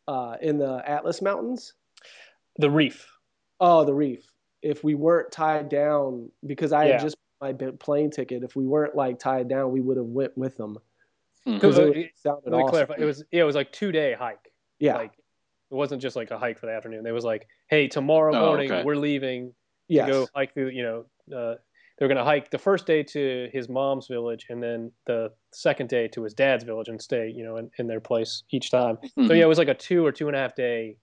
Speaker 3: uh, in the Atlas Mountains.
Speaker 2: The Rif.
Speaker 3: Oh, the Rif. if we weren't tied down because I yeah. had just my plane ticket. If we weren't like tied down, we would have went with them.
Speaker 2: Because mm-hmm. it, sounded awesome. clarify, it was yeah, it was like two day hike.
Speaker 3: Yeah,
Speaker 2: like it wasn't just like a hike for the afternoon. It was like, hey, tomorrow oh, morning okay. we're leaving yes. to go hike through. You know, uh, they're going to hike the first day to his mom's village, and then the second day to his dad's village, and stay, you know, in, in their place each time. Mm-hmm. So yeah, it was like a two or two and a half day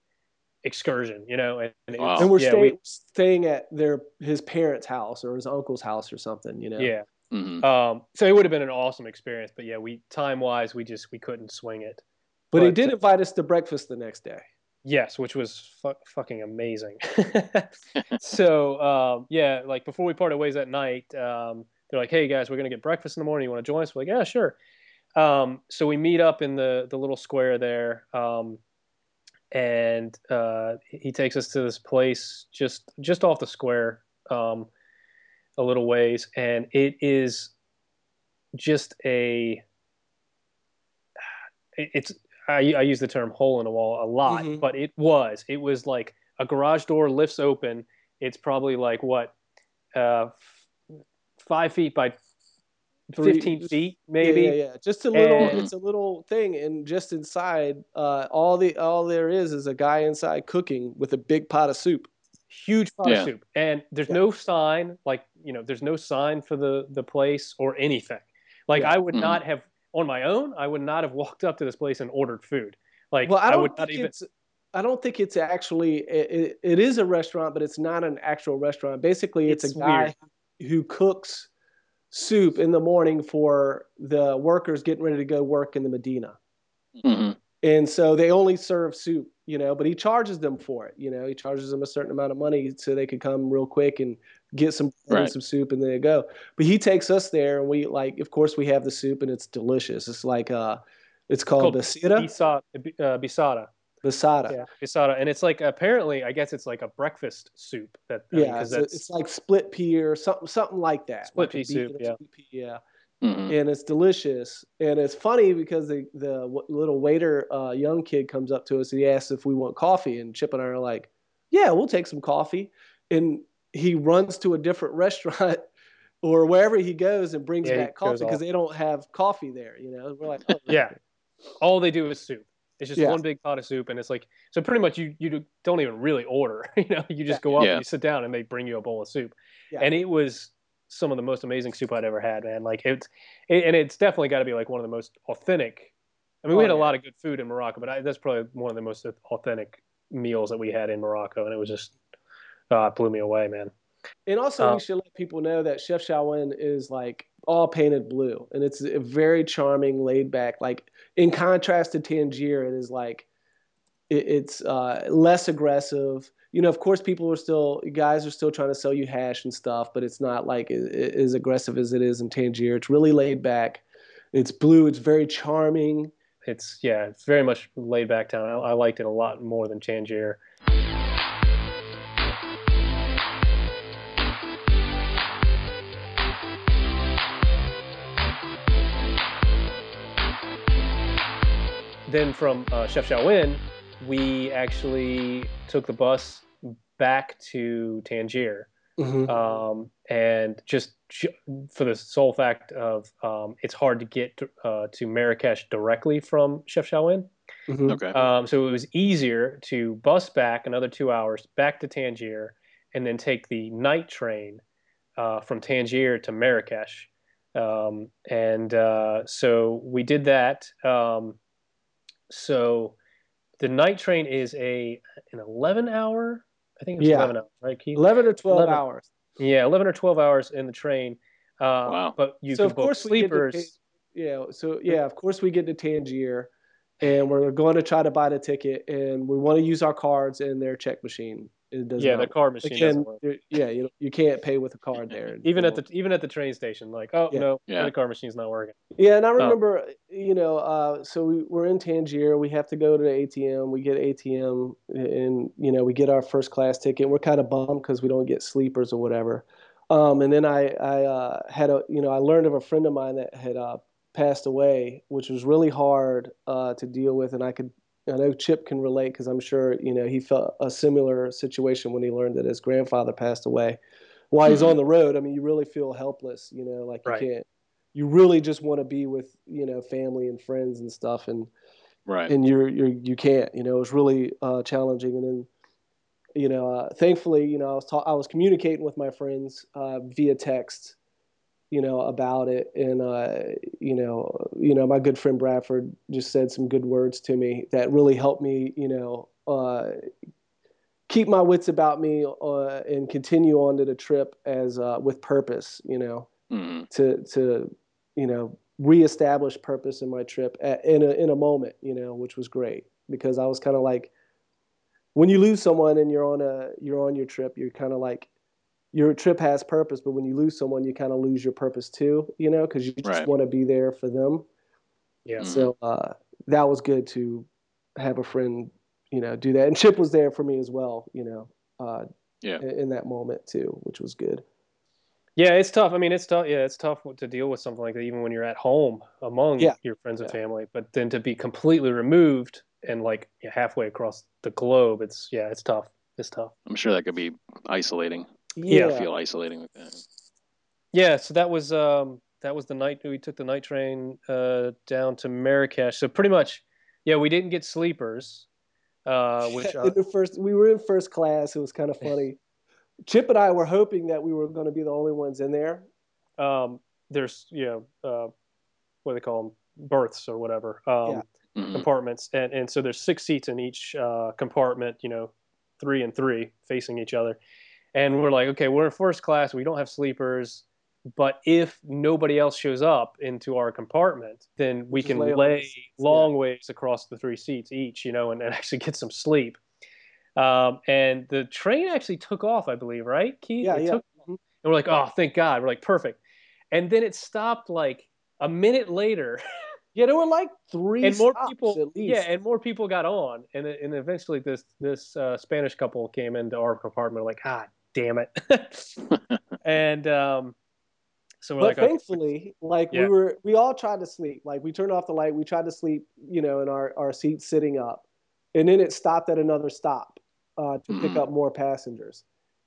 Speaker 2: excursion, you know. And,
Speaker 3: and, wow. and we're yeah, staying, we, staying at their his parents' house or his uncle's house or something, you know.
Speaker 2: Yeah. Mm-hmm. Um, so it would have been an awesome experience, but yeah, we time wise, we just we couldn't swing it.
Speaker 3: But, but he did invite us to breakfast the next day.
Speaker 2: Yes, which was fu- fucking amazing. (laughs) (laughs) so um, yeah, like before we parted ways that night, um, they're like, "Hey guys, we're gonna get breakfast in the morning. You want to join us?" We're like, "Yeah, sure." Um, so we meet up in the the little square there, um, and uh, he takes us to this place just just off the square, um, a little ways, and it is just a it's I, I, use the term hole in a wall a lot, mm-hmm. but it was it was like a garage door lifts open. It's probably like what uh, five feet by Three, 15 feet maybe
Speaker 3: yeah, yeah, yeah. just a little and, it's a little thing and just inside uh, all the all there is is a guy inside cooking with a big pot of soup
Speaker 2: huge pot yeah. of soup and there's yeah. no sign like you know there's no sign for the the place or anything like i would mm-hmm. not have on my own i would not have walked up to this place and ordered food like
Speaker 3: well, I,
Speaker 2: I
Speaker 3: would not even I don't think it's actually it, it is a restaurant, but it's not an actual restaurant. Basically, it's, it's a guy weird. who cooks soup in the morning for the workers getting ready to go work in the Medina. Mm-hmm. And so they only serve soup, you know, but he charges them for it. You know, he charges them a certain amount of money so they could come real quick and get some right. some soup and then go. But he takes us there and we like, of course, we have the soup and it's delicious. It's like uh, it's called,
Speaker 2: it's called bissara. Bissara. Uh, bissara.
Speaker 3: Bissara.
Speaker 2: Yeah, bissara, and it's like apparently, I guess it's like a breakfast soup. That
Speaker 3: yeah, I mean, it's, it's, like split pea or something, something like that.
Speaker 2: Split
Speaker 3: like
Speaker 2: pea soup. Yeah.
Speaker 3: Pea, yeah. Mm-hmm. And it's delicious, and it's funny because the the little waiter, uh, young kid, comes up to us and he asks if we want coffee, and Chip and I are like, "Yeah, we'll take some coffee." And he runs to a different (laughs) restaurant or wherever he goes and brings yeah, back coffee because they don't have coffee there. You know, we're like,
Speaker 2: oh, yeah, all they do is soup. It's just yeah. one big pot of soup, and it's like so. Pretty much, you you don't even really order. (laughs) You know, you just yeah. go up, yeah. and you sit down, and they bring you a bowl of soup. And it was some of the most amazing soup I'd ever had, man. Like it's, it, and it's definitely got to be like one of the most authentic. I mean, oh, we had a lot of good food in Morocco, but I, that's probably one of the most authentic meals that we had in Morocco, and it was just, uh, it blew me away, man.
Speaker 3: And also, uh, we should let people know that Chefchaouen is like all painted blue, and it's a very charming, laid back. Like in contrast to Tangier, it is like it, it's uh, less aggressive. You know, of course, people are still guys are still trying to sell you hash and stuff, but it's not like it, it, as aggressive as it is in Tangier. It's really laid back. It's blue. It's very charming.
Speaker 2: It's yeah, it's very much laid back down. I, I liked it a lot more than Tangier. Then from uh, Chefchaouen, we actually took the bus back to Tangier. Mm-hmm. Um, and just for the sole fact of um, it's hard to get to, uh, to Marrakesh directly from Chefchaouen. Mm-hmm. Okay. Um, so it was easier to bus back another two hours back to Tangier and then take the night train uh, from Tangier to Marrakesh. Um, and uh, so we did that. So the night train is a an 11 hour i think it's yeah. 11 hours right Keith?
Speaker 3: 11 or 12 11, hours
Speaker 2: yeah 11 or 12 hours in the train uh, wow. but you so can book sleepers
Speaker 3: yeah so yeah of course we get to tangier and we're going to try to buy the ticket and we want to use our cards in their check machine
Speaker 2: it doesn't yeah, the card machine Again,
Speaker 3: Yeah, you you can't pay with a card there. (laughs)
Speaker 2: even at the even at the train station, like oh yeah. no, yeah. the card machine's not working.
Speaker 3: Yeah, and I oh. remember, oh. you know, uh, so we, we're in Tangier. We have to go to the ATM. We get ATM, and you know, we get our first class ticket. We're kind of bummed because we don't get sleepers or whatever. Um, and then I I uh, had a you know I learned of a friend of mine that had uh, passed away, which was really hard uh, to deal with, and I could I know Chip can relate because I'm sure you know he felt a similar situation when he learned that his grandfather passed away. While he's on the road, I mean, you really feel helpless. You know, like you right. can't. You really just want to be with you know family and friends and stuff, and
Speaker 1: right.
Speaker 3: And you're you're you can't. You know, it was really uh, challenging. And then, you know, uh, thankfully, you know, I was ta- I was communicating with my friends uh, via text you know, about it. And, uh, you know, you know, my good friend Bradford just said some good words to me that really helped me, you know, uh, keep my wits about me uh, and continue on to the trip as uh, with purpose, you know, mm-hmm. to, to, you know, reestablish purpose in my trip at, in a, in a moment, you know, which was great because I was kind of like, when you lose someone and you're on a, you're on your trip, you're kind of like, your trip has purpose, but when you lose someone, you kind of lose your purpose too, you know, because you just right. want to be there for them.
Speaker 2: Yeah. Mm-hmm.
Speaker 3: So uh, that was good to have a friend, you know, do that. And Chip was there for me as well, you know, uh,
Speaker 1: yeah.
Speaker 3: in, in that moment too, which was good.
Speaker 2: Yeah, it's tough. I mean, it's tough. Yeah, it's tough to deal with something like that, even when you're at home among yeah. your friends and yeah. family. But then to be completely removed and like halfway across the globe, it's yeah, it's tough. It's tough.
Speaker 1: I'm sure that could be isolating
Speaker 2: yeah.
Speaker 1: feel isolating with that.
Speaker 2: Yeah, so that was um, that was the night we took the night train uh, down to Marrakesh. So pretty much, yeah, we didn't get sleepers. Uh, (laughs) which
Speaker 3: uh, in the first we were in first class. It was kind of funny. Chip and I were hoping that we were going to be the only ones in there.
Speaker 2: Um, there's you know uh, what do they call them berths or whatever um, yeah. mm-hmm. compartments, and and so there's six seats in each uh, compartment. You know, three and three facing each other and we're like, okay, we're in first class, we don't have sleepers, but if nobody else shows up into our compartment, then we Just can lay, lay long yeah. ways across the three seats each, you know, and, and (laughs) actually get some sleep. Um, and the train actually took off, I believe, right, Keith?
Speaker 3: Yeah, it yeah. Took,
Speaker 2: and we're like, oh, thank God. We're like, perfect. And then it stopped like a minute later. (laughs)
Speaker 3: Yeah, there were like three and more people.
Speaker 2: Yeah, and more people got on, and and eventually this this uh, Spanish couple came into our compartment. Like, ah, damn it. (laughs) and um, so we're
Speaker 3: but
Speaker 2: like,
Speaker 3: thankfully, okay. like yeah. we were, we all tried to sleep. Like we turned off the light, we tried to sleep, you know, in our our seats sitting up, and then it stopped at another stop uh, to mm-hmm. pick up more passengers.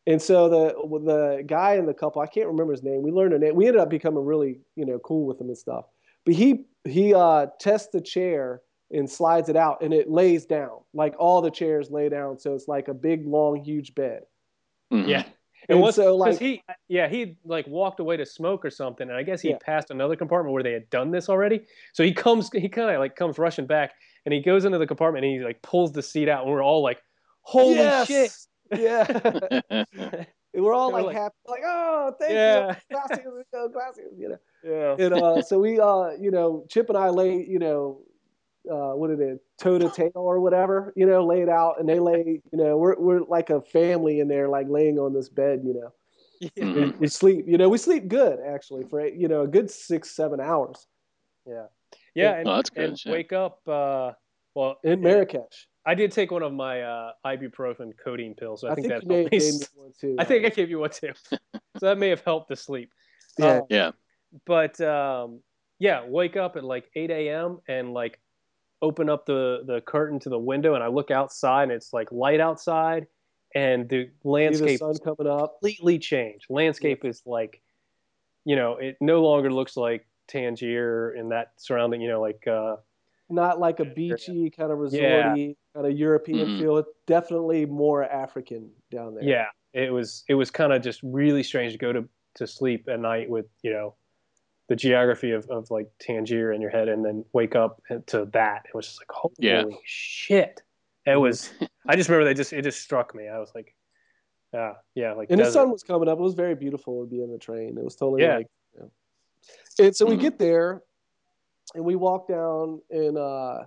Speaker 3: And so the the guy in the couple, I can't remember his name. We learned a name. We ended up becoming really, you know, cool with him and stuff. But he he uh, tests the chair and slides it out, and it lays down. Like all the chairs lay down, so it's like a big, long, huge bed.
Speaker 2: Mm-hmm. Yeah. And, and so like he yeah he like walked away to smoke or something and i guess he yeah. passed another compartment where they had done this already so he comes he kind of like comes rushing back and he goes into the compartment and he like pulls the seat out and we're all like holy
Speaker 3: yes!
Speaker 2: shit (laughs)
Speaker 3: yeah (laughs) we're all like, like, happy like oh thank yeah. (laughs) you gracias, gracias, you know
Speaker 2: yeah
Speaker 3: and uh, so we uh you know chip and i lay you know uh, what are they, toe to tail or whatever, you know, laid out, and they lay, you know, we're we're like a family in there, like laying on this bed, you know. Yeah. We, sleep, you know, we sleep good actually for you know a good six seven hours.
Speaker 2: Yeah, yeah, and, oh, good, and yeah. wake up. Uh, well,
Speaker 3: in Marrakesh.
Speaker 2: I did take one of my uh, ibuprofen codeine pills, so I,
Speaker 3: I
Speaker 2: think,
Speaker 3: think
Speaker 2: that helped
Speaker 3: me. one too.
Speaker 2: I think I gave you one too, (laughs) so that may have helped the sleep.
Speaker 3: Yeah, um,
Speaker 1: yeah.
Speaker 2: But um, yeah, wake up at like 8 a.m. and like open up the the curtain to the window and I look outside and it's like light outside and the landscape
Speaker 3: the sun coming up
Speaker 2: completely changed. Landscape yeah. is like you know, it no longer looks like Tangier in that surrounding, you know, like uh
Speaker 3: not like a beachy kind of resorty yeah. kind of European mm-hmm. feel. It's definitely more African down there.
Speaker 2: Yeah. It was it was kind of just really strange to go to to sleep at night with, you know, the geography of, of like Tangier in your head and then wake up to that. It was just like, holy yeah. shit. It was, (laughs) I just remember that just, it just struck me. I was like, yeah, yeah. Like,
Speaker 3: and desert. the sun was coming up. It was very beautiful to be in the train. It was totally yeah. like, you know. and so we get there and we walk down in, uh,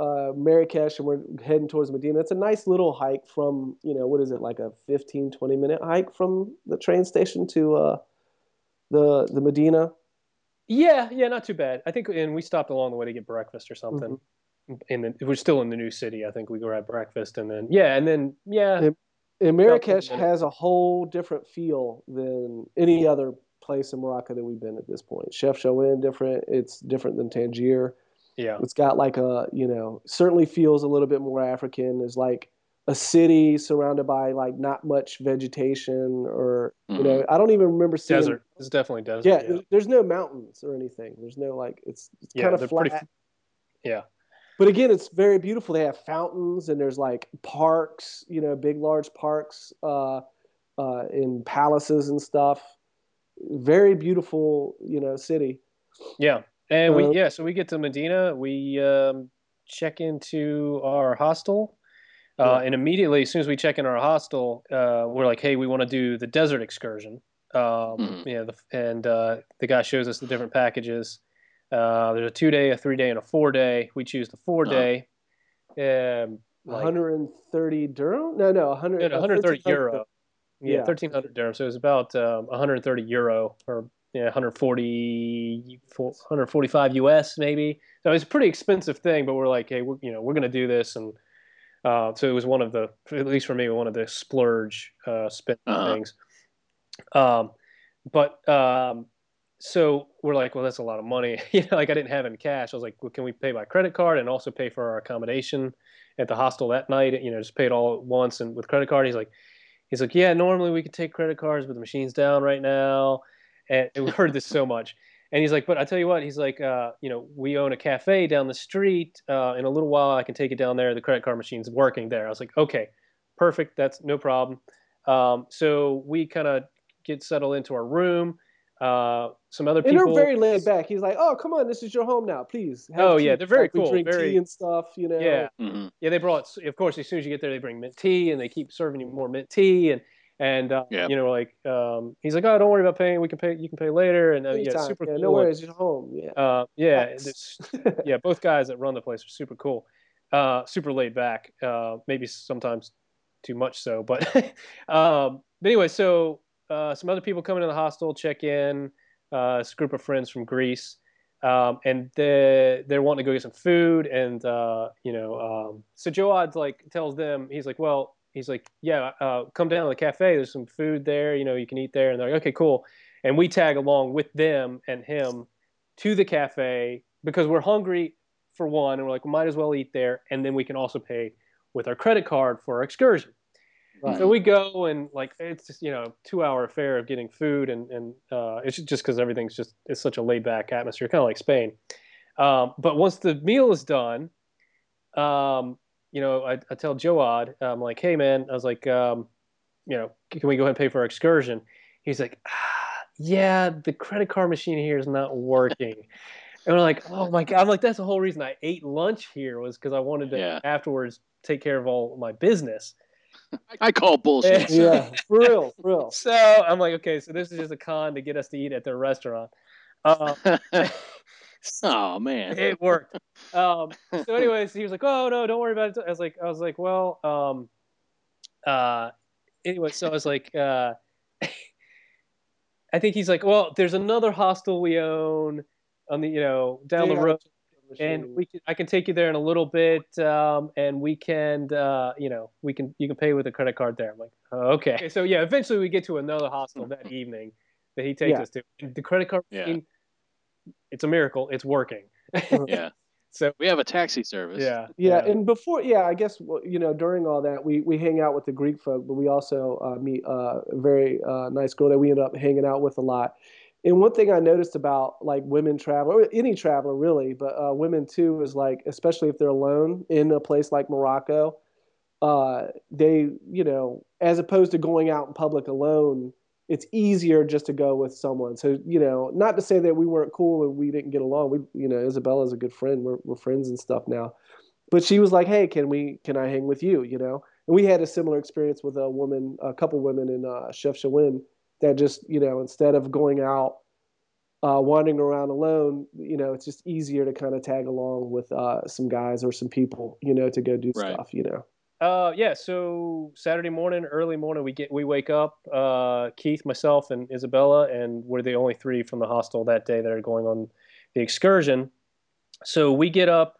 Speaker 3: uh, Marrakesh and we're heading towards Medina. It's a nice little hike from, you know, what is it, like a 15, 20 minute hike from the train station to, uh, the the Medina?
Speaker 2: Yeah, yeah, not too bad. I think, and we stopped along the way to get breakfast or something. Mm-hmm. And we're still in the new city. I think we at breakfast, and then yeah, and then yeah.
Speaker 3: And, and Marrakesh has a whole different feel than any other place in Morocco that we've been at this point. Chef Chaouen different. It's different than Tangier.
Speaker 2: Yeah.
Speaker 3: It's got like a, you know, certainly feels a little bit more African. Is like a city surrounded by like not much vegetation or, mm-hmm. you know, mm-hmm. I don't even remember seeing.
Speaker 2: Desert. It's definitely desert.
Speaker 3: Yeah, yeah. There's no mountains or anything. There's no like, it's, it's yeah, kind of flat. Pretty,
Speaker 2: yeah.
Speaker 3: But again, it's very beautiful. They have fountains and there's like parks, you know, big, large parks uh, uh, in palaces and stuff. Very beautiful, you know, city.
Speaker 2: Yeah. And we, uh, yeah, so we get to Medina. We um, check into our hostel. Uh, and immediately, as soon as we check in our hostel, uh, we're like, "Hey, we want to do the desert excursion." Um, mm-hmm. You know, the, and uh, the guy shows us the different packages. Uh, there's a two day, a three day, and a four day. We choose the four day.
Speaker 3: Um, like, 130 dirham? No, no, 100,
Speaker 2: 130 euro. Yeah, yeah, 1300 dirham. So it was about um, 130 euro or yeah, 140, 145 US maybe. So it's a pretty expensive thing, but we're like, hey, we're, you know, we're going to do this. And uh, so it was one of the, at least for me, one of the splurge uh, spend uh-huh. things. Um, but um, so we're like, well, that's a lot of money. (laughs) you know, like I didn't have any cash. I was like, well, can we pay by credit card and also pay for our accommodation at the hostel that night? You know, just pay it all at once and with credit card. He's like, he's like, yeah, normally we could take credit cards, but the machine's down right now and we heard this so much. And he's like, but I tell you what, he's like, uh, you know, we own a cafe down the street. Uh, in a little while, I can take it down there. The credit card machine's working there. I was like, okay, perfect. That's no problem. Um, so we kind of get settled into our room. Uh, some other people.
Speaker 3: And they're very laid back. He's like, "Oh, come on, this is your home now, please."
Speaker 2: oh tea. yeah, they're very like, cool.
Speaker 3: drink
Speaker 2: very...
Speaker 3: tea and stuff, you know.
Speaker 2: Yeah, mm-hmm. yeah. They brought, of course, as soon as you get there, they bring mint tea, and they keep serving you more mint tea, and and uh, yeah. you know, like um, he's like, "Oh, don't worry about paying. We can pay. You can pay later." And uh, yeah, super
Speaker 3: yeah,
Speaker 2: cool.
Speaker 3: No worries, you're home. Yeah,
Speaker 2: uh, yeah, yeah. Both guys that run the place are super cool, uh, super laid back. Uh, maybe sometimes too much so, but (laughs) um, but anyway, so uh, some other people coming to the hostel check in. Uh, this group of friends from Greece. Um, and they they're wanting to go get some food, and uh, you know, um, so Joad like tells them he's like, well, he's like, yeah, uh, come down to the cafe. There's some food there. You know, you can eat there. And they're like, okay, cool. And we tag along with them and him to the cafe because we're hungry for one, and we're like, we might as well eat there, and then we can also pay with our credit card for our excursion. Right. So we go and like it's just you know two hour affair of getting food and and uh, it's just because everything's just it's such a laid back atmosphere, kind of like Spain. Um, but once the meal is done, um, you know, I, I tell Joad, I'm like, hey man, I was like, um, you know, can we go ahead and pay for our excursion? He's like, ah, yeah, the credit card machine here is not working. and we're like, oh my god! I'm like, that's the whole reason I ate lunch here was because I wanted to yeah. afterwards take care of all my business. (laughs)
Speaker 1: I call bullshit. (laughs)
Speaker 3: yeah, for real, for real. (laughs)
Speaker 2: So I'm like, okay, so this is just a con to get us to eat at their restaurant. Uh,
Speaker 1: oh man,
Speaker 2: it worked. Um, so, (laughs) anyways, he was like, "Oh no, don't worry about it." I was like, "I was like, well, um, uh, anyway." So I was like, uh, (laughs) I think he's like, "Well, there's another hostel we own on the, you know, down yeah, the road." And we can, I can take you there in a little bit, um, and we can, uh, you know, we can, you can pay with a credit card there. I'm like, oh, okay. okay. (laughs) So yeah, eventually we get to another hostel that evening that he takes yeah. us to. And the credit card yeah it's a miracle. It's working.
Speaker 1: yeah. (laughs) So we have a taxi service.
Speaker 2: Yeah,
Speaker 3: yeah, yeah, and before, yeah, I guess you know during all that we we hang out with the Greek folk, but we also uh, meet uh, a very uh, nice girl that we end up hanging out with a lot. And one thing I noticed about like women travel, or any traveler really, but uh, women too, is like especially if they're alone in a place like Morocco, uh, they you know as opposed to going out in public alone it's easier just to go with someone. So, you know, not to say that we weren't cool and we didn't get along. We, you know, Isabella's a good friend. We're, we're friends and stuff now. But she was like, "Hey, can we? Can I hang with you?" You know. And we had a similar experience with a woman, a couple women in uh, Chefchaouen that just, you know, instead of going out, uh, wandering around alone, you know, it's just easier to kind of tag along with uh, some guys or some people, you know, to go do right. stuff, you know.
Speaker 2: Uh, yeah. So Saturday morning, early morning, we get we wake up. Uh, Keith, myself, and Isabella, and we're the only three from the hostel that day that are going on the excursion. So we get up.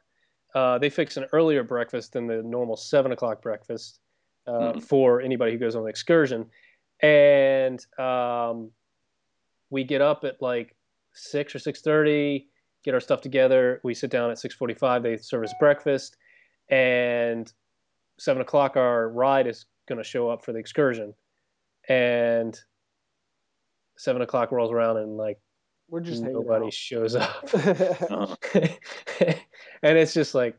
Speaker 2: Uh, they fix an earlier breakfast than the normal seven o'clock breakfast uh, mm-hmm. for anybody who goes on the excursion, and um, we get up at like six or six thirty. get our stuff together. We sit down at 6:45. They serve us breakfast, and seven o'clock our ride is going to show up for the excursion, and seven o'clock rolls around and like
Speaker 3: we're just
Speaker 2: nobody shows up, (laughs) (laughs) and it's just like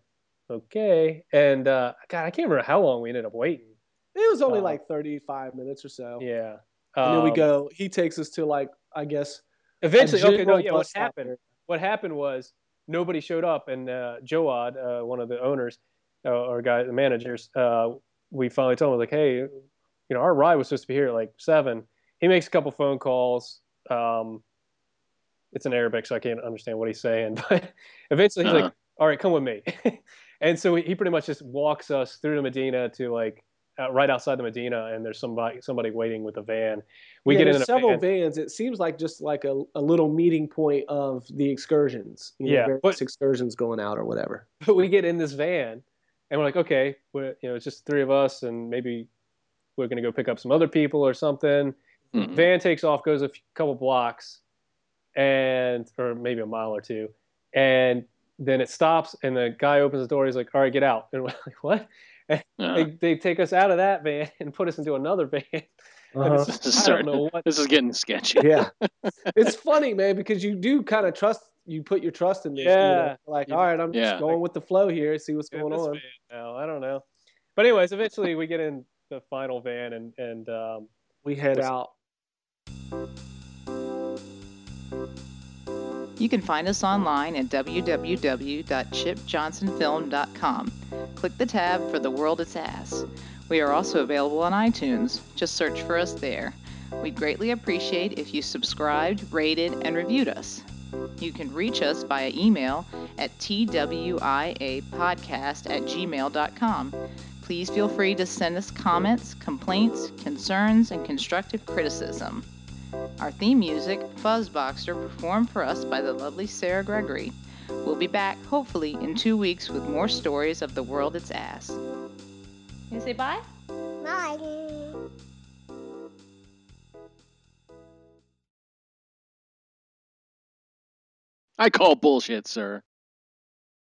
Speaker 2: okay. And uh, God, I can't remember how long we ended up waiting.
Speaker 3: It was only uh, like 35 minutes or so.
Speaker 2: Yeah.
Speaker 3: And um, then we um, go. He takes us to like I guess.
Speaker 2: Eventually, okay, no, yeah. What happened? What happened was nobody showed up, and uh, Joad, uh, one of the owners or guy, the managers, uh, we finally told him like, hey, you know, our ride was supposed to be here at like seven. He makes a couple phone calls. Um, it's in Arabic, so I can't understand what he's saying. (laughs) But eventually, he's uh-huh. like, all right, come with me. (laughs) and so he pretty much just walks us through the Medina to like uh, right outside the Medina, and there's somebody somebody waiting with a van.
Speaker 3: We yeah, get in several van. vans. It seems like just like a, a little meeting point of the excursions.
Speaker 2: You know, yeah,
Speaker 3: but, excursions going out or whatever.
Speaker 2: But we get in this van, and we're like, okay, we're, you know, it's just three of us, and maybe we're gonna go pick up some other people or something. Mm-hmm. Van takes off, goes a few, couple blocks, and or maybe a mile or two, and then it stops, and the guy opens the door. He's like, "All right, get out." And we're (laughs) like, "What?" And they, they take us out of that van (laughs) and put us into another van.
Speaker 1: Uh-huh. This, is starting, this is getting sketchy.
Speaker 3: Yeah, (laughs) it's funny, man, because you do kind of trust. You put your trust in this. Yeah, you know? like all right, I'm yeah. just going with the flow here. See what's going on.
Speaker 2: Now I don't know, but anyways, eventually we get in the final van and and um,
Speaker 3: we head out.
Speaker 4: You can find us online at www.chipjohnsonfilm.com. Click the tab for The World It's Ass. We are also available on iTunes. Just search for us there. We'd greatly appreciate if you subscribed, rated, and reviewed us. You can reach us via email at twiapodcast at gmail.com. Please feel free to send us comments, complaints, concerns, and constructive criticism. Our theme music, Fuzzboxer, performed for us by the lovely Sarah Gregory. We'll be back, hopefully, in two weeks with more stories of the world it's ass. You say bye?
Speaker 5: Bye.
Speaker 1: I call bullshit, sir.